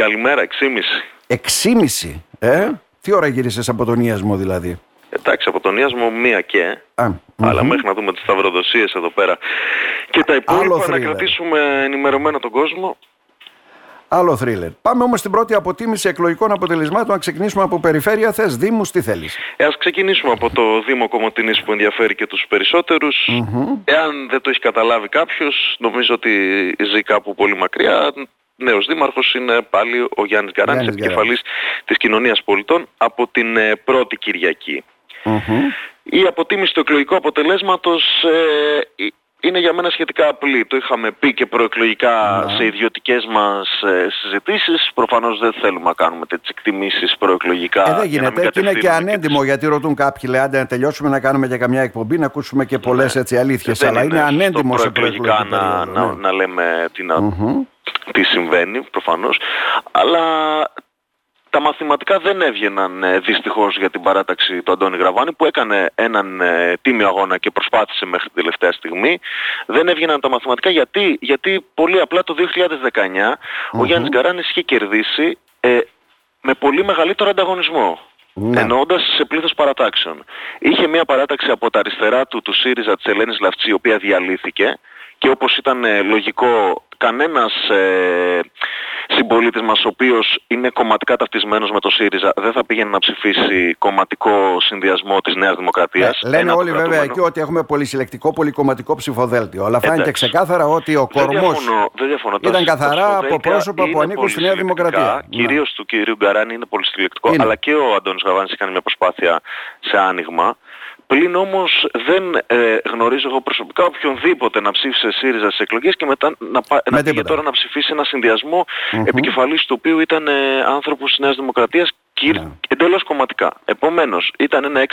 Καλημέρα, 6.30. 6.30, ε; Τι ώρα γύρισες από τον Ιασμό δηλαδή; Εντάξει, από τον Ιασμό μία και. αλλά μέχρι να δούμε τις σταυροδοσίες εδώ πέρα. Και τα υπόλοιπα να κρατήσουμε ενημερωμένο τον κόσμο. Άλλο θρίλερ. Πάμε όμως στην πρώτη αποτίμηση εκλογικών αποτελεσμάτων. Να ξεκινήσουμε από περιφέρεια. Θες Δήμους, τι θέλεις; Ε, ας ξεκινήσουμε από το Δήμο Κομωτινής που ενδιαφέρει και τους περισσότερους. Εάν δεν το έχει καταλάβει κάποιος, νομίζω ότι ζει κάπου πολύ μακριά. Νέος Δήμαρχος είναι πάλι ο Γιάννης Γκαράνης, επικεφαλής της Κοινωνίας Πολιτών από την ε, πρώτη Η αποτίμηση του εκλογικού αποτελέσματος ε, είναι για μένα σχετικά απλή. Το είχαμε πει και προεκλογικά ναι. σε ιδιωτικές μας ε, συζητήσεις. Προφανώς δεν θέλουμε να κάνουμε τέτοιες εκτιμήσεις προεκλογικά. Ε, δεν γίνεται και είναι και ανέντιμο γιατί ρωτούν κάποιοι λέει άντε να τελειώσουμε να κάνουμε για καμιά εκπομπή να ακούσουμε και πολλές ναι. έτσι αλήθειες. Αλλά είναι, είναι ανέντιμο σε προεκλογικά να, να, ναι. να, λέμε τι, να, τι συμβαίνει προφανώς. Αλλά τα μαθηματικά δεν έβγαιναν ε, δυστυχώς για την παράταξη του Αντώνη Γραβάνη που έκανε έναν ε, τίμιο αγώνα και προσπάθησε μέχρι την τελευταία στιγμή. Δεν έβγαιναν τα μαθηματικά γιατί, γιατί πολύ απλά το 2019 ο Γιάννης Γκαράνης είχε κερδίσει ε, με πολύ μεγαλύτερο ανταγωνισμό. Ναι. Εννοώντας σε πλήθος παρατάξεων. Είχε μια παράταξη από τα αριστερά του, του ΣΥΡΙΖΑ της Ελένης Λαυτσή, η οποία διαλύθηκε και όπως ήταν ε, λογικό κανένας ε, συμπολίτης μας ο οποίος είναι κομματικά ταυτισμένος με το ΣΥΡΙΖΑ δεν θα πήγαινε να ψηφίσει κομματικό συνδυασμό της Νέας Δημοκρατίας. Ε, λένε όλοι βέβαια εκεί ότι έχουμε πολυσυλλεκτικό πολυκομματικό ψηφοδέλτιο. Αλλά φάνηκε ξεκάθαρα ότι ο κορμός ήταν καθαρά από πρόσωπα που ανήκουν στη Νέα Δημοκρατία. Ναι. Κυρίως του κυρίου Γκαράνη είναι πολυσυλλεκτικό, αλλά και ο Αντώνης Γαβάνης κάνει μια προσπάθεια σε άνοιγμα. Πλην όμως δεν ε, γνωρίζω εγώ προσωπικά οποιονδήποτε να ψήφισε ΣΥΡΙΖΑ στις εκλογές και μετά να, να πήγε τώρα να ψηφίσει ένα συνδυασμό mm-hmm. επικεφαλής του οποίου ήταν ε, άνθρωπος της Νέας Δημοκρατίας και ναι. εντελώς κομματικά. Επομένως ήταν ένα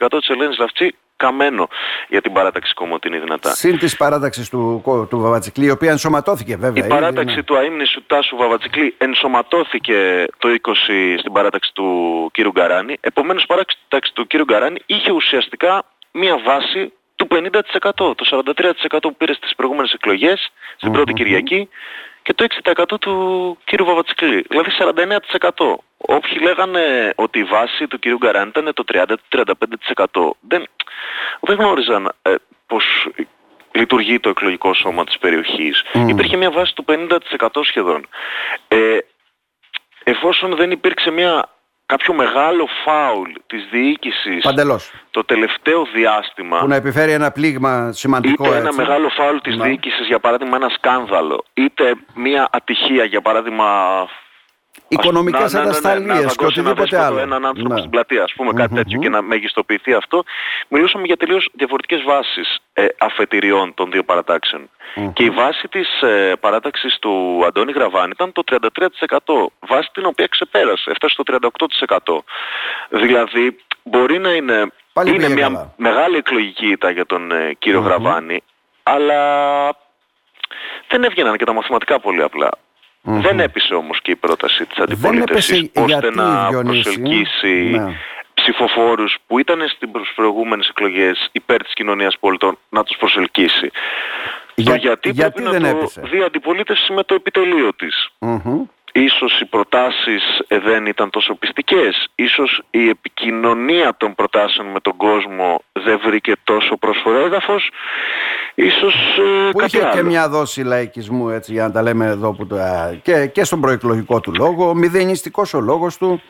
6-7% της Ελένης Λαυτή καμένο για την παράταξη κομμωτινή δυνατά. Συν της παράταξης του, του Βαβατσικλή, η οποία ενσωματώθηκε βέβαια. Η παράταξη του αείμνησου Τάσου Βαβατσικλή ενσωματώθηκε το 20 στην παράταξη του κύριου Γκαράνη. Επομένως η παράταξη του κύριου Γκαράνη είχε ουσιαστικά μία βάση του 50%. Το 43% που πήρε στις προηγούμενες εκλογές, στην πρώτη Κυριακή, και το 6% του κύριου Βαβατσικλή. Δηλαδή 49%. Όποιοι λέγανε ότι η βάση του κύριου Γκαράνη ήταν το 30-35%. Δεν, δεν γνώριζαν ε, πώς λειτουργεί το εκλογικό σώμα της περιοχής. Υπήρχε μια βάση του 50% σχεδόν. Ε, εφόσον δεν υπήρξε μια κάποιο μεγάλο φάουλ της διοίκησης Παντελώς. το τελευταίο διάστημα που να επιφέρει ένα πλήγμα σημαντικό είτε ένα μεγάλο φάουλ της να. διοίκησης για παράδειγμα ένα σκάνδαλο είτε μια ατυχία για παράδειγμα οικονομικές ατασταλίες και οτιδήποτε άλλο. Έναν άνθρωπο ναι. στην πλατεία, ας πούμε, κάτι τέτοιο και να μεγιστοποιηθεί αυτό. Μιλούσαμε για τελείως διαφορετικές βάσεις ε, αφετηριών των δύο παρατάξεων. Και η βάση της ε, παράταξης του Αντώνη Γραβάνη ήταν το 33%. Βάση την οποία ξεπέρασε, έφτασε στο 38%. Δηλαδή μπορεί να είναι, είναι μια μεγάλη εκλογική ήττα για τον ε, κύριο Γραβάνη, αλλά δεν έβγαιναν και τα μαθηματικά πολύ απλά. Δεν έπεισε όμως και η πρόταση της αντιπολίτευσης ώστε να προσελκύσει ναι. ψηφοφόρους που ήταν στις προηγούμενες εκλογές υπέρ της κοινωνίας πολιτών να τους προσελκύσει. Για, το γιατί, γιατί πρέπει να το δει αντιπολίτευση με το επιτελείο της. Ίσως οι προτάσεις ε, δεν ήταν τόσο πιστικές. Ίσως η επικοινωνία των προτάσεων με τον κόσμο δεν βρήκε τόσο πρόσφορο έδαφος. Ίσως ε, που είχε και μια δόση λαϊκισμού έτσι για να τα λέμε εδώ που το, και, και στον προεκλογικό του λόγο. Μηδενιστικός ο λόγος του.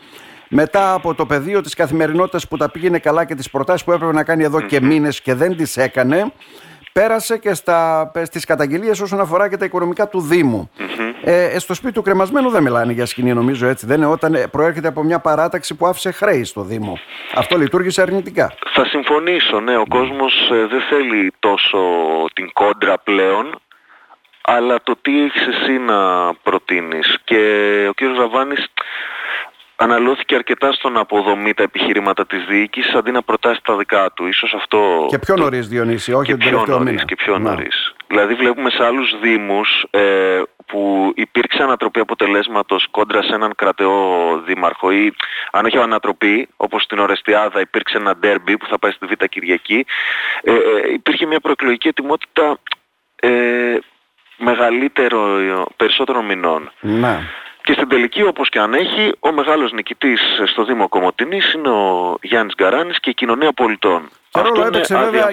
Μετά από το πεδίο της καθημερινότητας που τα πήγαινε καλά και τις προτάσεις που έπρεπε να κάνει και μήνες και δεν τις έκανε πέρασε και στα, στις καταγγελίες όσον αφορά και τα οικονομικά του Δήμου. Ε, στο σπίτι του κρεμασμένου δεν μιλάνε για σκηνή νομίζω έτσι δεν είναι; Όταν ε, προέρχεται από μια παράταξη που άφησε χρέη στο Δήμο. Αυτό λειτουργήσε αρνητικά. Θα συμφωνήσω, ναι, ο κόσμος ε, δεν θέλει τόσο την κόντρα πλέον αλλά το τι έχεις εσύ να προτείνεις και ο κύριος Ζαβάνης αναλώθηκε αρκετά στο να αποδομεί τα επιχειρήματα της διοίκησης αντί να προτάσει τα δικά του. Ίσως αυτό... Και πιο νωρίς Διονύση, όχι και πιο νωρίς, και πιο νωρίς. Δηλαδή βλέπουμε σε άλλους δήμους ε, που υπήρξε ανατροπή αποτελέσματος κόντρα σε έναν κρατεό δήμαρχο ή αν όχι ανατροπή, όπως στην Ορεστιάδα υπήρξε ένα ντέρμπι που θα πάει στη Β' Κυριακή, ε, ε, υπήρχε μια προεκλογική ετοιμότητα ε, μεγαλύτερο, περισσότερων μηνών. Ναι. Και στην τελική όπως και αν έχει, ο μεγάλος νικητής στο Δήμο Κομωτινής είναι ο Γιάννης Γκαράνης και η κοινωνία πολιτών. Και Αυτό έπαιξε βέβαια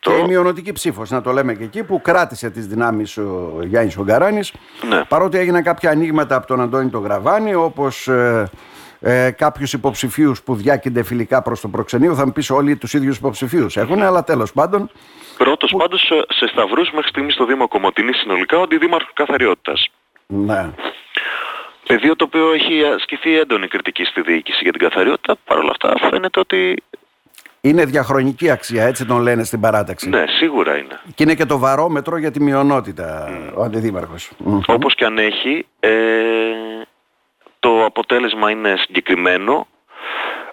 και η μειονοτική ψήφος, να το λέμε και εκεί, που κράτησε τις δυνάμεις ο Γιάννης ο Γκαράνης. Ναι. Παρότι έγιναν κάποια ανοίγματα από τον Αντώνη τον Γραβάνη, όπως ε, ε, κάποιους υποψηφίους που διάκυνται φιλικά προς το προξενείο. Θα μου πεις όλοι τους ίδιους υποψηφίους έχουν, αλλά τέλος πάντων... Πρώτος που... πάντως σε σταυρούς μέχρι στιγμής στο Δήμο Κομωτινής συνολικά ο αντιδήμαρχος καθαριότητας. Ναι. Πεδίο το οποίο έχει ασκηθεί έντονη κριτική στη διοίκηση για την καθαριότητα, παρ' όλα αυτά φαίνεται ότι είναι διαχρονική αξία, έτσι τον λένε στην παράταξη. Ναι, σίγουρα είναι. Και είναι και το βαρόμετρο για τη μειονότητα mm. ο αντιδήμαρχος. Όπως και αν έχει, ε, το αποτέλεσμα είναι συγκεκριμένο.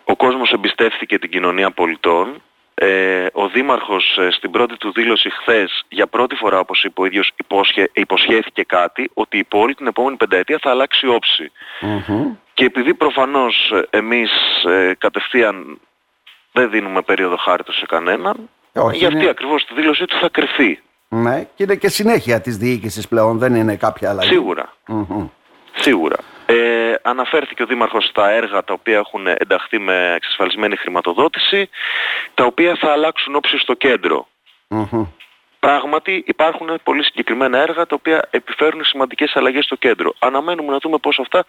Ο κόσμος εμπιστεύθηκε την κοινωνία πολιτών. Ε, ο Δήμαρχος ε, στην πρώτη του δήλωση χθες για πρώτη φορά όπως είπε ο ίδιος υποσχέθηκε κάτι ότι η πόλη την επόμενη πενταετία θα αλλάξει Και επειδή προφανώς ε, εμείς ε, κατευθείαν δεν δίνουμε περίοδο χάριτο σε κανέναν, Όχι, για αυτή είναι... ακριβώς τη δήλωσή του θα κρυφθεί. Ναι, και είναι και συνέχεια της διοίκησης πλέον, δεν είναι κάποια αλλαγή. Σίγουρα. Ε, αναφέρθηκε ο Δήμαρχος στα έργα τα οποία έχουν ενταχθεί με εξασφαλισμένη χρηματοδότηση, τα οποία θα αλλάξουν όψη στο κεντρο Πράγματι υπάρχουν πολύ συγκεκριμένα έργα τα οποία επιφέρουν σημαντικές αλλαγές στο κέντρο. Αναμένουμε να δούμε πώς αυτά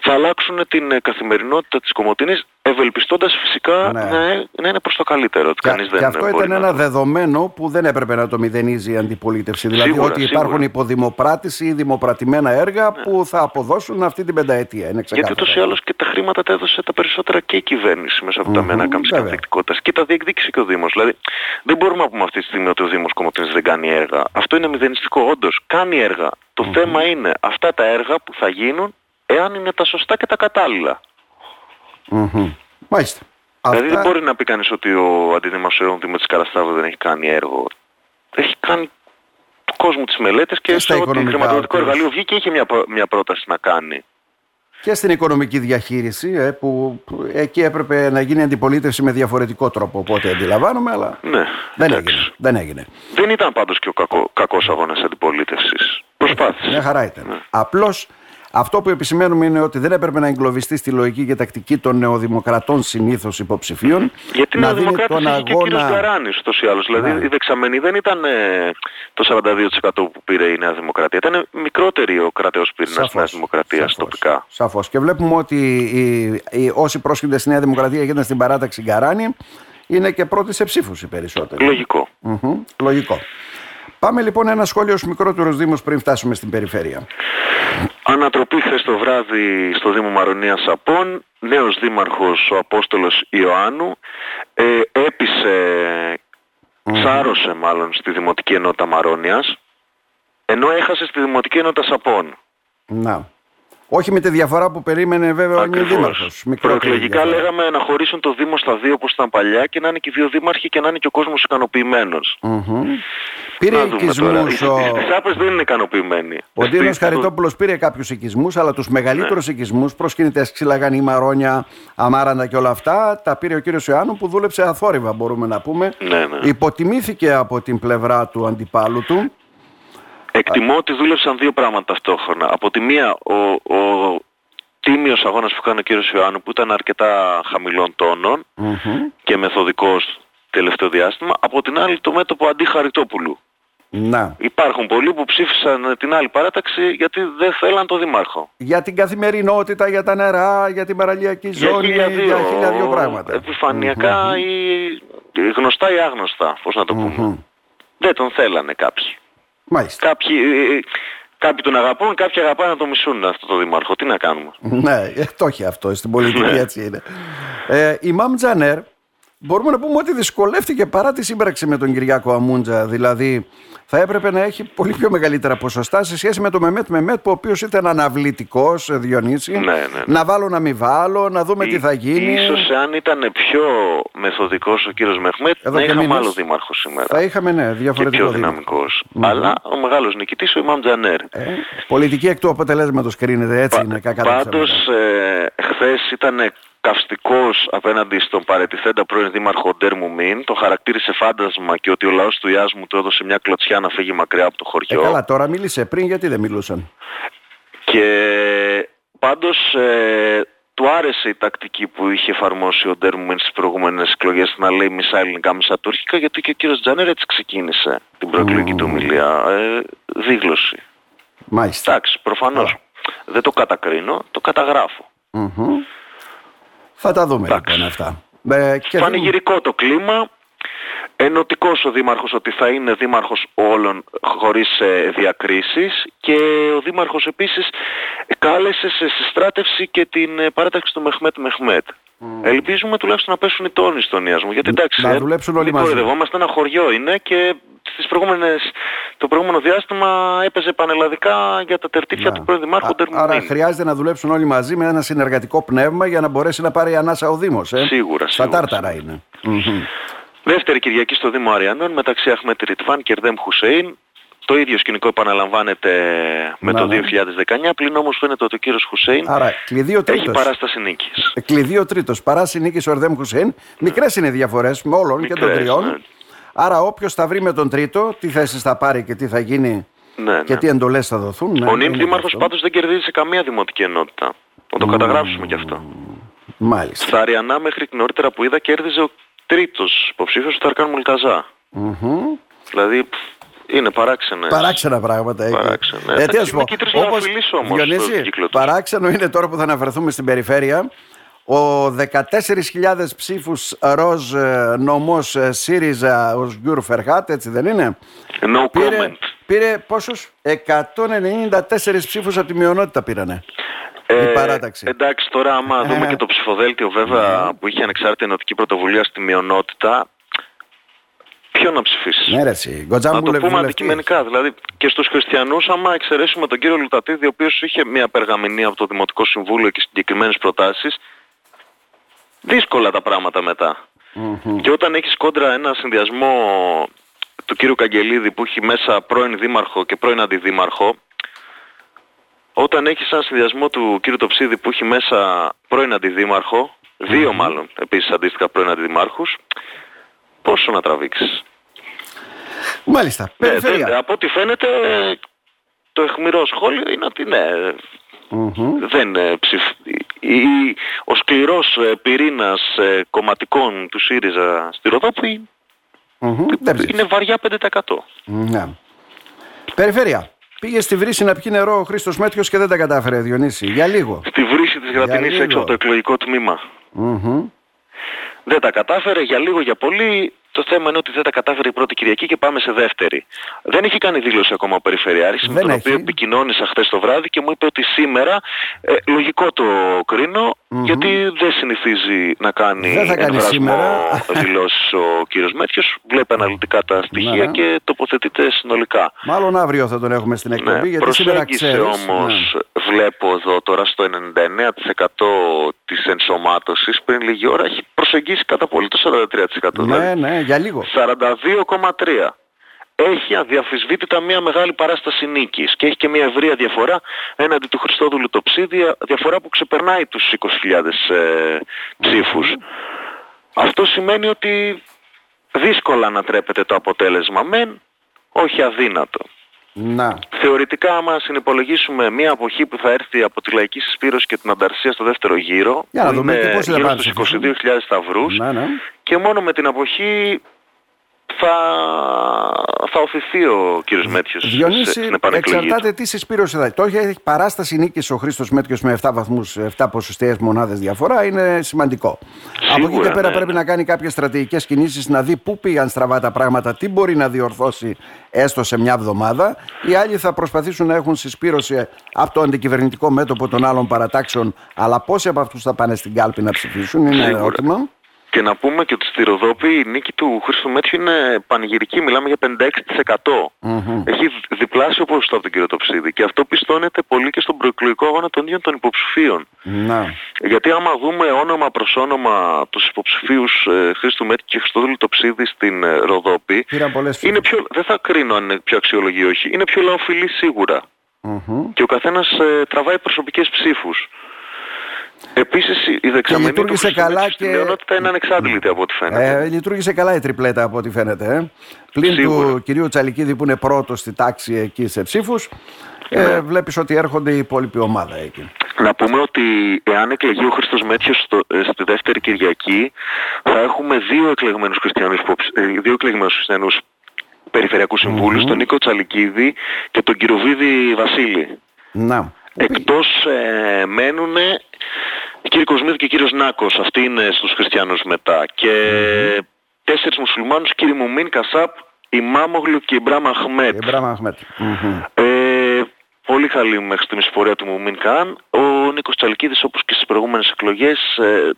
θα αλλάξουν την ε, καθημερινότητα της Κομωτινής ευελπιστώντας φυσικά ναι. να, να, είναι προς το καλύτερο. Ότι και, δεν και αυτό ήταν ένα δεδομένο που δεν έπρεπε να το μηδενίζει η αντιπολίτευση. Δηλαδή σίγουρα, ότι υπάρχουν σίγουρα. υποδημοπράτηση ή δημοπρατημένα έργα ναι. που θα αποδώσουν αυτή την πενταετία. Είναι Γιατί ούτως ή άλλως και τα χρήματα τα έδωσε τα περισσότερα και η κυβέρνηση μέσα από mm-hmm, τα μένα κάμψη Και τα διεκδίκησε και ο Δήμος. Δηλαδή δεν μπορούμε να πούμε αυτή τη στιγμή ότι ο Δήμος Κομωτινής δεν κάνει έργα. Αυτό είναι μηδενιστικό. Όντως κάνει έργα. Το θέμα είναι αυτά τα έργα που θα γίνουν εάν είναι τα σωστά και τα κατάλληλα. Mm-hmm. Μάλιστα. Δηλαδή Αυτά... δεν μπορεί να πει κανείς ότι ο αντιδημοσιογράφος Δημήτρης Καραστάβου δεν έχει κάνει έργο. Έχει κάνει του κόσμου τις μελέτες και, και στο ότι χρηματοδοτικό εργαλείο βγήκε είχε μια, μια πρόταση να κάνει. Και στην οικονομική διαχείριση, ε, που εκεί έπρεπε να γίνει αντιπολίτευση με διαφορετικό τρόπο, οπότε αντιλαμβάνομαι, αλλά ναι, δεν, έγινε, δεν έγινε. Δεν ήταν πάντως και ο κακό, κακός αγώνας αντιπολίτευσης. Προσπάθησε. Μια χαρά ήταν. Ναι. Απλώς αυτό που επισημαίνουμε είναι ότι δεν έπρεπε να εγκλωβιστεί στη λογική και τακτική των νεοδημοκρατών συνήθως υποψηφίων. Γιατί να δίνει τον αγώνα... και ο κύριος Γκαράνης ούτως ή άλλως. Δηλαδή ναι. η δεξαμενή δεν ήταν ε, το 42% που πήρε η Νέα Δημοκρατία. Ήταν μικρότερη ο κρατέος πυρήνας της Νέας Δημοκρατίας τοπικά. Σαφώς. Και βλέπουμε ότι οι, οι, όσοι πρόσχονται στη Νέα Δημοκρατία και ήταν στην παράταξη Γκαράνη είναι και πρώτοι σε ψήφους οι περισσότεροι. Λογικό. Λογικό. Πάμε λοιπόν ένα σχόλιο στους μικρότερους δήμους πριν φτάσουμε στην περιφέρεια. Ανατροπή χθες το βράδυ στο Δήμο Μαρονίας Σαπών, νέος δήμαρχος ο Απόστολος Ιωάννου, ε, έπεισε, mm. μάλλον στη Δημοτική Ενότητα Μαρόνιας, ενώ έχασε στη Δημοτική Ενότητα Σαπών. Να. Όχι με τη διαφορά που περίμενε βέβαια ο νέο δήμαρχος. Προεκλογικά λέγαμε να χωρίσουν το Δήμο στα δύο όπω ήταν παλιά και να είναι και οι δύο δήμαρχοι και να είναι και ο κόσμος ικανοποιημένος. Mm-hmm. Πήρε οικισμούς. Ο... Οι άπε δεν είναι ικανοποιημένοι. Ο Δήμος Χαριτόπουλος πήρε κάποιους οικισμούς, αλλά τους μεγαλύτερους ναι. οικισμούς, προσκύνητε ξυλαγανή, μαρόνια, αμάραντα και όλα αυτά, τα πήρε ο κύριος Ιωάννου που δούλεψε αθόρυβα, μπορούμε να πούμε. Ναι, ναι. Υποτιμήθηκε από την πλευρά του αντιπάλου του. Εκτιμώ ότι δούλεψαν δύο πράγματα ταυτόχρονα. Από τη μία ο, ο τίμιος αγώνας που κάνει ο κύριος Ιωάννου που ήταν αρκετά χαμηλών και μεθοδικός τελευταίο διάστημα. Από την άλλη το μέτωπο αντί Χαριτόπουλου. Να. Υπάρχουν πολλοί που ψήφισαν την άλλη παράταξη γιατί δεν θέλαν το Δήμαρχο. Για την καθημερινότητα, για τα νερά, για την παραλιακή ζώνη, για χίλια δύο, πράγματα. Επιφανειακά ή γνωστά ή άγνωστα, πώς να το πούμε. Δεν τον θέλανε κάποιοι. Μάλιστα. Κάποιοι, ε, ε, κάποιοι τον αγαπούν, κάποιοι αγαπάνε να τον μισούν αυτό το δήμαρχο. Τι να κάνουμε; Ναι, ε, το έχει αυτό. Στην πολιτική ναι. έτσι είναι. Ε, η Μαμ Τζανέρ μπορούμε να πούμε ότι δυσκολεύτηκε παρά τη σύμπραξη με τον Κυριάκο Αμούντζα. Δηλαδή θα έπρεπε να έχει πολύ πιο μεγαλύτερα ποσοστά σε σχέση με το Μεμέτ Μεμέτ, που ο οποίος ήταν αναβλητικός, Διονύση. Ναι, ναι, ναι. Να βάλω να μην βάλω, να δούμε τι θα γίνει. Ίσως αν ήταν πιο μεθοδικός ο κύριος Μεχμέτ, Εδώ να είχαμε άλλο δήμαρχο σήμερα. Θα είχαμε, ναι, διαφορετικό. Και πιο δυναμικός. Αλλά ο μεγάλος νικητής ο Ιμάμ Τζανέρ. Ε, πολιτική εκ του αποτελέσματος κρίνεται, έτσι Πα, είναι κακά Πάντως, ε, χθες ήταν καυστικός απέναντι στον παρετηθέντα πρώην δήμαρχο Ντέρμου Μίν, το χαρακτήρισε φάντασμα και ότι ο λαός του Ιάσμου του έδωσε μια κλωτσιά να φύγει μακριά από το χωριό. Ε, καλά, τώρα μίλησε πριν γιατί δεν μιλούσαν. Και Πάντως ε, του άρεσε η τακτική που είχε εφαρμόσει ο Ντέρμουμεν στις προηγούμενες εκλογές να λέει μισά ελληνικά μισά τουρκικά γιατί και ο κύριος Τζάνερ έτσι ξεκίνησε την προεκλογική του ομιλία. Ε, δίγλωση. Μάλιστα. Εντάξει, προφανώς. Δεν το κατακρίνω, το καταγραφω Θα τα δούμε Εντάξει. λοιπόν αυτά. Ε, και Πανηγυρικό το κλίμα. Ενωτικός ο Δήμαρχος ότι θα είναι Δήμαρχος όλων χωρίς ε, διακρίσεις και ο Δήμαρχος επίσης κάλεσε σε συστράτευση και την ε, παράταξη του Μεχμέτ Μεχμέτ. Mm. Ελπίζουμε τουλάχιστον να πέσουν οι τόνοι στον Ιασμό. Γιατί εντάξει, να δουλέψουν όλοι μαζί. ένα χωριό είναι και στις προηγούμενες, το προηγούμενο διάστημα έπαιζε πανελλαδικά για τα τερτύπια του πρώην Δημάρχου Άρα χρειάζεται να δουλέψουν όλοι μαζί με ένα συνεργατικό πνεύμα για να μπορέσει να πάρει ανάσα ο Δήμος. Ε; Σίγουρα, Στα τάρταρα είναι. Δεύτερη Κυριακή στο Δήμο Αριανών μεταξύ Αχμέτ Ριτβάν και Ερδέμ Χουσέιν. Το ίδιο σκηνικό επαναλαμβάνεται με το 2019, ναι. πλην όμως φαίνεται ότι ο κύριος Χουσέιν Άρα, έχει παράσταση νίκης. Ε, κλειδί ο τρίτος, παράσταση νίκης ο Ερδέμ Χουσέιν. Μικρές είναι οι διαφορές με όλων και των τριών. Ναι. Άρα όποιος θα βρει με τον τρίτο, τι θέσεις θα πάρει και τι θα γίνει ναι, και τι εντολές θα δοθούν. Ναι, ο νυν δήμαρχος πάντως δεν κερδίζει σε καμία δημοτική ενότητα. Να το καταγράψουμε κι αυτό. Μάλιστα. Στα Αριανά μέχρι νωρίτερα που είδα κέρδιζε ο τρίτος υποψήφιος του Ταρκάν Μουλταζά. Mm-hmm. Δηλαδή είναι παράξενα. Παράξενα πράγματα. Έχει. Παράξενα. Ε, τι ας πω, όπως, Διονύση, παράξενο είναι τώρα που θα αναφερθούμε στην περιφέρεια. Ο 14.000 ψήφους ροζ ε, νομός ε, ΣΥΡΙΖΑ ο Σγκιούρ Φερχάτ, έτσι δεν είναι; No πήρε, comment. πήρε πόσους, 194 ψήφους από τη μειονότητα πήρανε. Ε, η παράταξη. Εντάξει, τώρα άμα δούμε και το ψηφοδέλτιο βέβαια ναι. που είχε ανεξάρτητη ενωτική πρωτοβουλία στη μειονότητα, ποιο να ψηφίσεις; Ναι, ρε, να το πούμε αντικειμενικά. Δηλαδή και στους χριστιανούς, άμα εξαιρέσουμε τον κύριο Λουτατίδη, ο οποίος είχε μια περγαμηνία από το Δημοτικό Συμβούλιο και συγκεκριμένες προτάσεις, δύσκολα τα πράγματα Και όταν έχεις κόντρα ένα συνδυασμό του κύριου Καγγελίδη που έχει μέσα πρώην δήμαρχο και πρώην αντιδήμαρχο, όταν έχεις ένα συνδυασμό του κύριου Τοψίδη που έχει μέσα πρώην αντιδήμαρχο, δύο μάλλον επίσης αντίστοιχα πρώην αντιδημάρχους, πόσο να τραβήξεις. Μάλιστα. Ναι, δεν, από ό,τι φαίνεται το εχμηρό σχόλιο είναι ότι ναι, δεν ε, ψηφ... ο σκληρός ε, πυρήνας ε, κομματικών του ΣΥΡΙΖΑ στη Ροδόπη είναι βαριά 5%. Ναι. Περιφέρεια. Πήγε στη βρύση να πιει νερό ο Χρήστος Μέτριος και δεν τα κατάφερε Διονύση. Για λίγο. Στη βρύση της Γρατινής έξω από το εκλογικό Δεν τα κατάφερε για λίγο για πολύ. Το θέμα είναι ότι δεν τα κατάφερε η πρώτη Κυριακή και πάμε σε δεύτερη. Δεν έχει κάνει δήλωση ακόμα ο Περιφερειάρχης με τον οποίο επικοινώνησα χθες το βράδυ και μου είπε ότι σήμερα, ε, λογικό το κρινω γιατί δεν συνηθίζει να κάνει εμβρασμό δηλώσεις ο κύριος Μέτιος, βλέπει αναλυτικά τα στοιχεία ναι. και τοποθετείται συνολικά. Μάλλον αύριο θα τον έχουμε στην εκπομπή, ναι, γιατί σήμερα ξέρεις. όμως, ναι. βλέπω εδώ τώρα στο 99% της ενσωμάτωσης πριν λίγη ώρα έχει προσεγγίσει κατά πολύ το 43%. Ναι, δηλαδή. ναι, για λίγο. 42,3. Έχει αδιαφυσβήτητα μια μεγάλη παράσταση νίκης και έχει και μια ευρεία διαφορά έναντι του Χριστόδουλου Τοψίδη, διαφορά που ξεπερνάει τους 20.000 ε, ψήφους. Αυτό σημαίνει ότι δύσκολα να τρέπεται το αποτέλεσμα μεν, όχι αδύνατο. Να. Θεωρητικά, άμα συνυπολογίσουμε μια αποχή που θα έρθει από τη λαϊκή συσπήρωση και την ανταρσία στο δεύτερο γύρο, Για να δούμε είναι γύρω στους 22.000 σταυρούς, και μόνο με την αποχή θα, θα οθηθεί ο κύριος Μέτιος Διονύση, στην εξαρτάται τι συσπήρωση θα έχει. έχει παράσταση νίκης ο Χρήστος Μέτιος με 7 βαθμούς, 7 ποσοστιαίες μονάδες διαφορά είναι σημαντικό. Σίγουρα, Από εκεί και πέρα ναι. πρέπει να κάνει κάποιες στρατηγικές κινήσεις να δει πού πήγαν στραβά τα πράγματα, τι μπορεί να διορθώσει έστω σε μια εβδομάδα. Οι άλλοι θα προσπαθήσουν να έχουν συσπήρωση από το αντικυβερνητικό μέτωπο των άλλων παρατάξεων, αλλά πόσοι από αυτούς θα πάνε στην κάλπη να ψηφίσουν είναι Σίγουρα. ερώτημα. Και να πούμε και ότι στη Ροδόπη η νίκη του Χρήστο Μέτσιου είναι πανηγυρική, μιλάμε για 56%. Έχει διπλάσιο ποσοστό από τον κύριο Τοψίδη και αυτό πιστώνεται πολύ και στον προεκλογικό αγώνα των ίδιων των υποψηφίων. Να. Γιατί άμα δούμε όνομα προς όνομα τους υποψηφίους ε, Χρήστο Μέτσιου και Χριστόδουλου Τοψίδη στην ε, Ροδόπη, είναι πιο, δεν θα κρίνω αν είναι πιο αξιολογή ή όχι, είναι πιο λαοφιλή σίγουρα. Και ο καθένας ε, τραβάει προσωπικές ψήφους. Επίσης η δεξαμενή του καλά και... στην μειονότητα είναι ανεξάντλητη από ό,τι φαίνεται. Ε, λειτουργήσε καλά η τριπλέτα από ό,τι φαίνεται. Ε. Πλην του κυρίου Τσαλικίδη που είναι πρώτος στη τάξη εκεί σε ψήφους, ε, ναι. βλέπεις ότι έρχονται η υπόλοιπη ομάδα εκεί. Να πούμε ότι εάν εκλεγεί ο Χρήστος Μέτσιος στο, ε, στη δεύτερη Κυριακή θα έχουμε δύο εκλεγμένους χριστιανούς, ε, δύο εκλεγμένους χριστιανούς περιφερειακούς συμβούλους, τον Νίκο Τσαλικίδη και τον Κυροβίδη Βασίλη. Να. Εκτός ε, μένουν κύριε Κοσμίδη και κύριος Νάκος, αυτοί είναι στους χριστιανούς μετά. Και τέσσερις μουσουλμάνους, κύριε Μουμίν Κασάπ, Μάμογλου και Ιμπράμ Αχμέτ. Ιμπράμ Αχμέτ. Ε, πολύ καλή μέχρι στιγμής πορεία του Μουμίν Καν. Ο Νίκος Τσαλκίδης όπως και στις προηγούμενες εκλογές ε,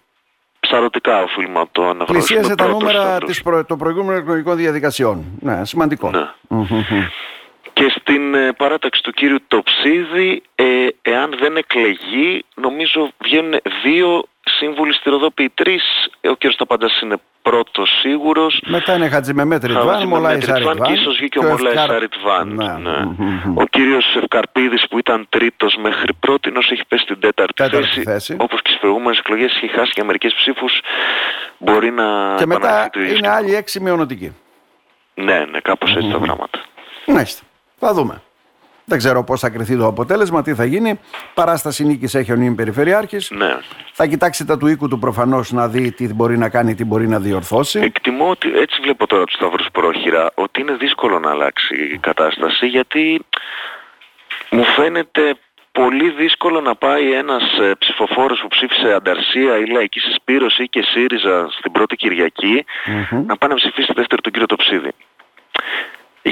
ψαρωτικά οφείλουμε να το αναγνωρίσουμε. Πλησίασε τα νούμερα της προ... των προηγούμενων εκλογικών διαδικασιών. Ναι, σημαντικό. Ναι. Και στην ε, παράταξη του κύριου Τοψίδη, ε, εάν δεν εκλεγεί, νομίζω βγαίνουν δύο σύμβουλοι στη Ροδόπη, τρεις. Ε, ο κύριος Ταπαντάς είναι πρώτος σίγουρος. Μετά είναι Χατζημεμέτ Ιτβάν, Μολάι Σαριτβάν. Και ίσως βγήκε ο Μολάι Σαριτβάν. Ναι. ναι. Ο κύριος Ευκαρπίδης που ήταν τρίτος μέχρι πρώτη, έχει πέσει στην τέταρτη, τέταρτη θέση, θέση. Όπως και στις προηγούμενες εκλογές έχει χάσει και μερικές ψήφους. Μπορεί να Και μετά είναι άλλοι έξι μειονοτικοί. Ναι, ναι, κάπως έτσι τα πράγματα. Μάλιστα. Θα δούμε. Δεν ξέρω πώς θα κρυθεί το αποτέλεσμα, τι θα γίνει. Παράσταση νίκης έχει ο νυν Περιφερειάρχης. Ναι. Θα κοιτάξει τα του οίκου του προφανώς να δει τι μπορεί να κάνει, τι μπορεί να διορθώσει. Εκτιμώ ότι έτσι βλέπω τώρα τους Σταυρούς Πρόχειρα ότι είναι δύσκολο να αλλάξει η κατάσταση γιατί μου φαίνεται πολύ δύσκολο να πάει ένας ε, ψηφοφόρος που ψήφισε Ανταρσία ή Λαϊκή Συσπήρωση ή και ΣΥΡΙΖΑ στην πρώτη να πάει να ψηφίσει δεύτερο τον κύριο Τοψίδη.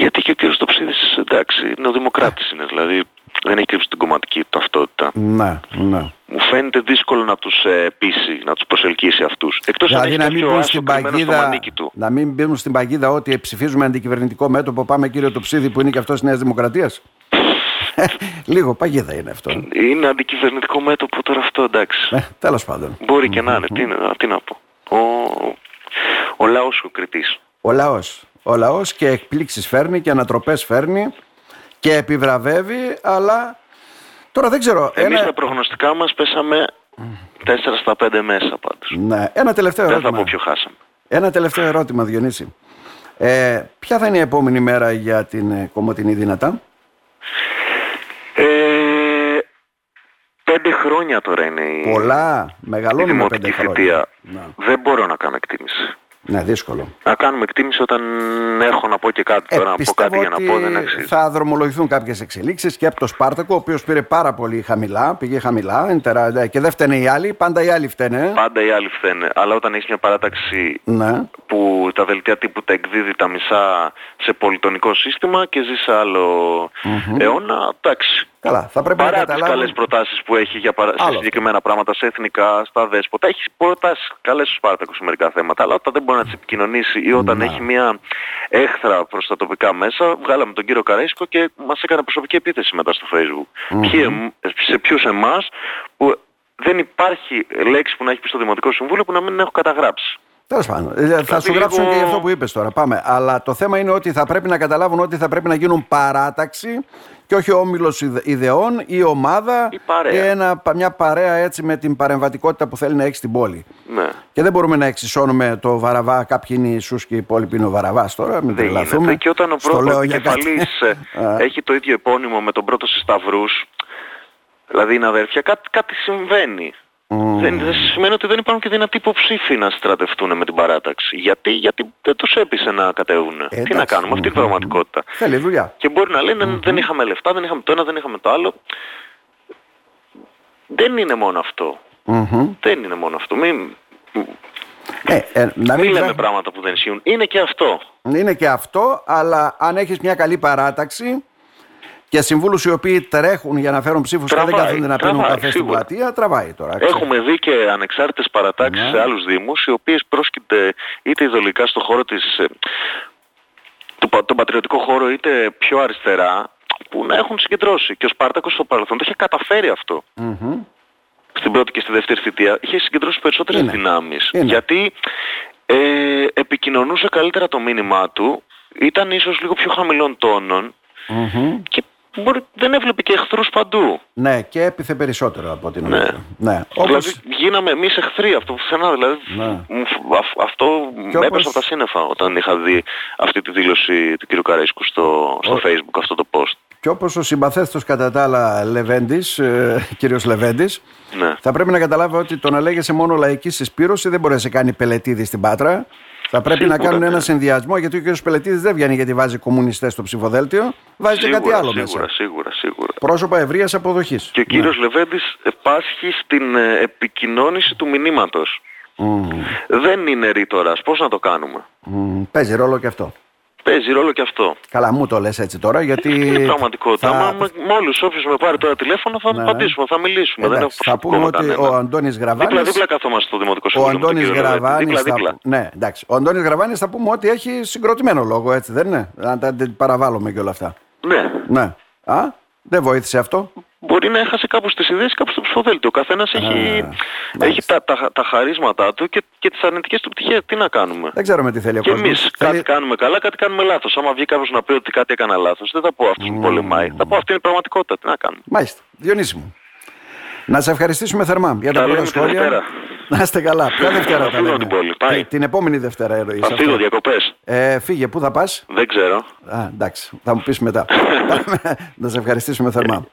Γιατί και ο κύριος Τοψίδης, εντάξει, είναι ο δημοκράτης είναι, δηλαδή δεν έχει κρύψει την κομματική ταυτότητα. Ναι, ναι. Μου φαίνεται δύσκολο να τους ε, πείσει, να τους προσελκύσει αυτούς. Εκτός δηλαδή αν έχει να μην στην παγίδα, του. Να μην μπαίνουν στην παγίδα ότι ψηφίζουμε αντικυβερνητικό μέτωπο, πάμε κύριο Τοψίδη που είναι και αυτός της Νέας Δημοκρατίας; Λίγο παγίδα είναι αυτό. Είναι αντικυβερνητικό μέτωπο τώρα αυτό, εντάξει. Ε, τέλος πάντων. Μπορεί και να είναι, τι, τι να πω. Ο, ο λαός ο κριτής. Ο λαός ο λαός και εκπλήξεις φέρνει και ανατροπές φέρνει και επιβραβεύει, αλλά τώρα δεν ξέρω. Εμείς ένα... τα προγνωστικά μας πέσαμε 4 στα 5 μέσα πάντως. Ναι, ένα τελευταίο δεν ερώτημα. Δεν θα πω ποιο χάσαμε. Ένα τελευταίο ερώτημα, Διονύση. Ε, ποια θα είναι η επόμενη μέρα για την ε, Κομωτινή Δυνατά; Ε, πέντε χρόνια τώρα είναι η, Πολλά, μεγαλώνουμε πέντε χρόνια. Ναι. Δεν μπορώ να κάνω εκτίμηση. Ναι, δύσκολο. Να κάνουμε εκτίμηση όταν έχω να πω και κάτι ε, τώρα, να πω κάτι για να πω δεν αξίζει. Θα δρομολογηθούν κάποιες εξελίξεις και από το Σπάρτακο, ο οποίος πήρε πάρα πολύ χαμηλά, πήγε χαμηλά τερά, και δεν φταίνε οι άλλοι, πάντα οι άλλοι φταίνε. Πάντα οι άλλοι φταίνε. Αλλά όταν έχεις μια παράταξη ναι. που τα δελτία τύπου τα εκδίδει τα μισά σε πολιτονικό σύστημα και ζει σε άλλο mm-hmm. αιώνα, εντάξει. Καλά, θα πρέπει Παρά να καταλάβουν... τις καλές προτάσεις που έχει για παρα... σε συγκεκριμένα πράγματα, σε εθνικά, στα δέσποτα. Έχεις προτάσεις καλές στους Σπάρτακους σε μερικά θέματα, αλλά όταν δεν μπορεί να τις επικοινωνήσει ή όταν έχει μια έχθρα προς τα τοπικά μέσα, βγάλαμε τον κύριο Καρέσκο και μας έκανε προσωπική επίθεση μετά στο facebook. Mm-hmm. σε ποιους εμάς που δεν υπάρχει λέξη που να έχει πει στο Δημοτικό Συμβούλιο που να μην έχω καταγράψει. Τέλος πάντων. Ε, θα σου γράψουν και για αυτό που είπες τώρα. Πάμε. Αλλά το θέμα είναι ότι θα πρέπει να καταλάβουν ότι θα πρέπει να γίνουν παράταξη και όχι όμιλος ιδεών ή ομάδα ή ένα, μια παρέα έτσι με την παρεμβατικότητα που θέλει να έχει στην πόλη. Ναι. Και δεν μπορούμε να εξισώνουμε το βαραβά, κάποιοι είναι οι Ιησούς και οι υπόλοιποι είναι ο βαραβάς τώρα. Μην τρελαθούμε. Και όταν ο πρώτος κεφαλής ε, έχει το ίδιο επώνυμο με τον πρώτο Σταυρούς, δηλαδή είναι αδέρφια, κάτι, κάτι συμβαίνει. Δεν, δεν σημαίνει ότι δεν υπάρχουν και δυνατοί υποψήφοι να στρατευτούν με την παράταξη. Γιατί, γιατί δεν τους έπεισε να κατέβουν. Τι να κάνουμε, αυτή είναι η πραγματικότητα. Θέλει δουλειά. Και μπορεί να λένε δεν είχαμε λεφτά, δεν είχαμε το ένα, δεν είχαμε το άλλο. Δεν είναι μόνο αυτό. Δεν είναι μόνο αυτό. Μην, ε, ε, να μην, λέμε πράγματα που δεν ισχύουν. Είναι και αυτό. Είναι και αυτό, αλλά αν έχεις μια καλή παράταξη και συμβούλους οι οποίοι τρέχουν για να φέρουν ψήφους και δεν κάθονται να πίνουν καφέ στην πλατεία, τραβάει τώρα. Έχουμε δει και ανεξάρτητες παρατάξεις ναι. σε άλλους Δήμους, οι οποίες πρόσκειται είτε ιδεολογικά στο χώρο της. Ε, τον πατριωτικό χώρο είτε πιο αριστερά που να έχουν συγκεντρώσει. Και ο Σπάρτακος στο παρελθόν το είχε καταφέρει αυτό. Mm-hmm. Στην πρώτη και στη δεύτερη θητεία είχε συγκεντρώσει περισσότερες Είναι. δυνάμεις. Γιατί ε, επικοινωνούσε καλύτερα το μήνυμά του, ήταν ίσως λίγο πιο χαμηλών τόνων mm-hmm. και μπορεί, δεν έβλεπε και εχθρούς παντού. Ναι, και έπιθε περισσότερο από την ναι. ναι. Δηλαδή γίναμε εμείς εχθροί αυτό πουθενά. Δηλαδή ναι. αυτό με όπως... έπεσε από τα σύννεφα όταν είχα δει αυτή τη δήλωση του κ. Καρέσκου στο, στο facebook αυτό το post. Και όπως ο συμπαθέστος κατά τα άλλα Λεβέντης, ε, κύριος Λεβέντης, Ναι. θα πρέπει να καταλάβει ότι το να λέγεσαι μόνο λαϊκής συσπήρωση δεν μπορεί να σε κάνει πελετήδη στην Πάτρα. Θα πρέπει Σίγουρα, να κάνουν ναι. ένα συνδυασμό γιατί ο κ. Πελετήδη δεν βγαίνει γιατί βάζει κομμουνιστές στο ψηφοδέλτιο, βάζει και κάτι Σίγουρα, άλλο σίγουρα, μέσα. σίγουρα, σίγουρα. Πρόσωπα ευρείας αποδοχής. Και ο κύριος Λεβέντης πάσχει στην ε, επικοινώνηση του μηνύματος. Δεν είναι ρήτορας. Πώς να το κάνουμε; Παίζει ρόλο και αυτό. Παίζει ρόλο και αυτό. Καλά, μου το λες έτσι τώρα γιατί. Είναι πραγματικότητα. θα- Μα, με, με όλους όποιος με πάρει τώρα τηλέφωνο θα Ναι. απαντήσουμε, θα μιλήσουμε. Δεν Εντάξει, έχω θα πούμε ότι κανένα. ο Αντώνης Γραβάνης Δίπλα-δίπλα καθόμαστε στο Δημοτικό Ο Συμβούλιο. με τον Αντώνης κύριο Λεβέντη. Γραβάνης θα... Δίπλα-δίπλα. Ναι, εντάξει. Ο Αντώνης Γραβάνης θα πούμε ότι έχει συγκροτημένο λόγο, έτσι δεν είναι. Να τα τα παραβάλλουμε και όλα αυτά. Ναι. Ναι. Α, δεν βοήθησε αυτό. Μπορεί να έχασε κάπου στις ιδέες, κάπου στο ψηφοδέλτιο. Ο καθένας έχει, έχει τα, τα, τα χαρίσματά του και, και τις αρνητικές του πτυχές. Τι να κάνουμε; Δεν ξέρουμε τι θέλει ο Και κόσμος. εμείς Θέλει- κάτι κάνουμε καλά, κάτι κάνουμε λάθος. Άμα βγει κάποιος να πει ότι κάτι έκανα λάθος, δεν θα πω αυτός που πολεμάει. Θα πω αυτή είναι η πραγματικότητα. Τι να κάνουμε; Μάλιστα. Διονύση μου. Να σε ευχαριστήσουμε θερμά για τα Τα πολλά λέμε τη σχόλια. Δευτέρα. Να είστε καλά. Ποια Δευτέρα Θα τα φύγω λέμε. την πόλη. Πάει. Την- Την επόμενη Δευτέρα εννοείς Θα αυτό; φύγω διακοπές. Ε, φύγε, πού θα πας; Δεν ξέρω. Α, εντάξει, θα μου πεις μετά. να σε ευχαριστήσουμε θερμά.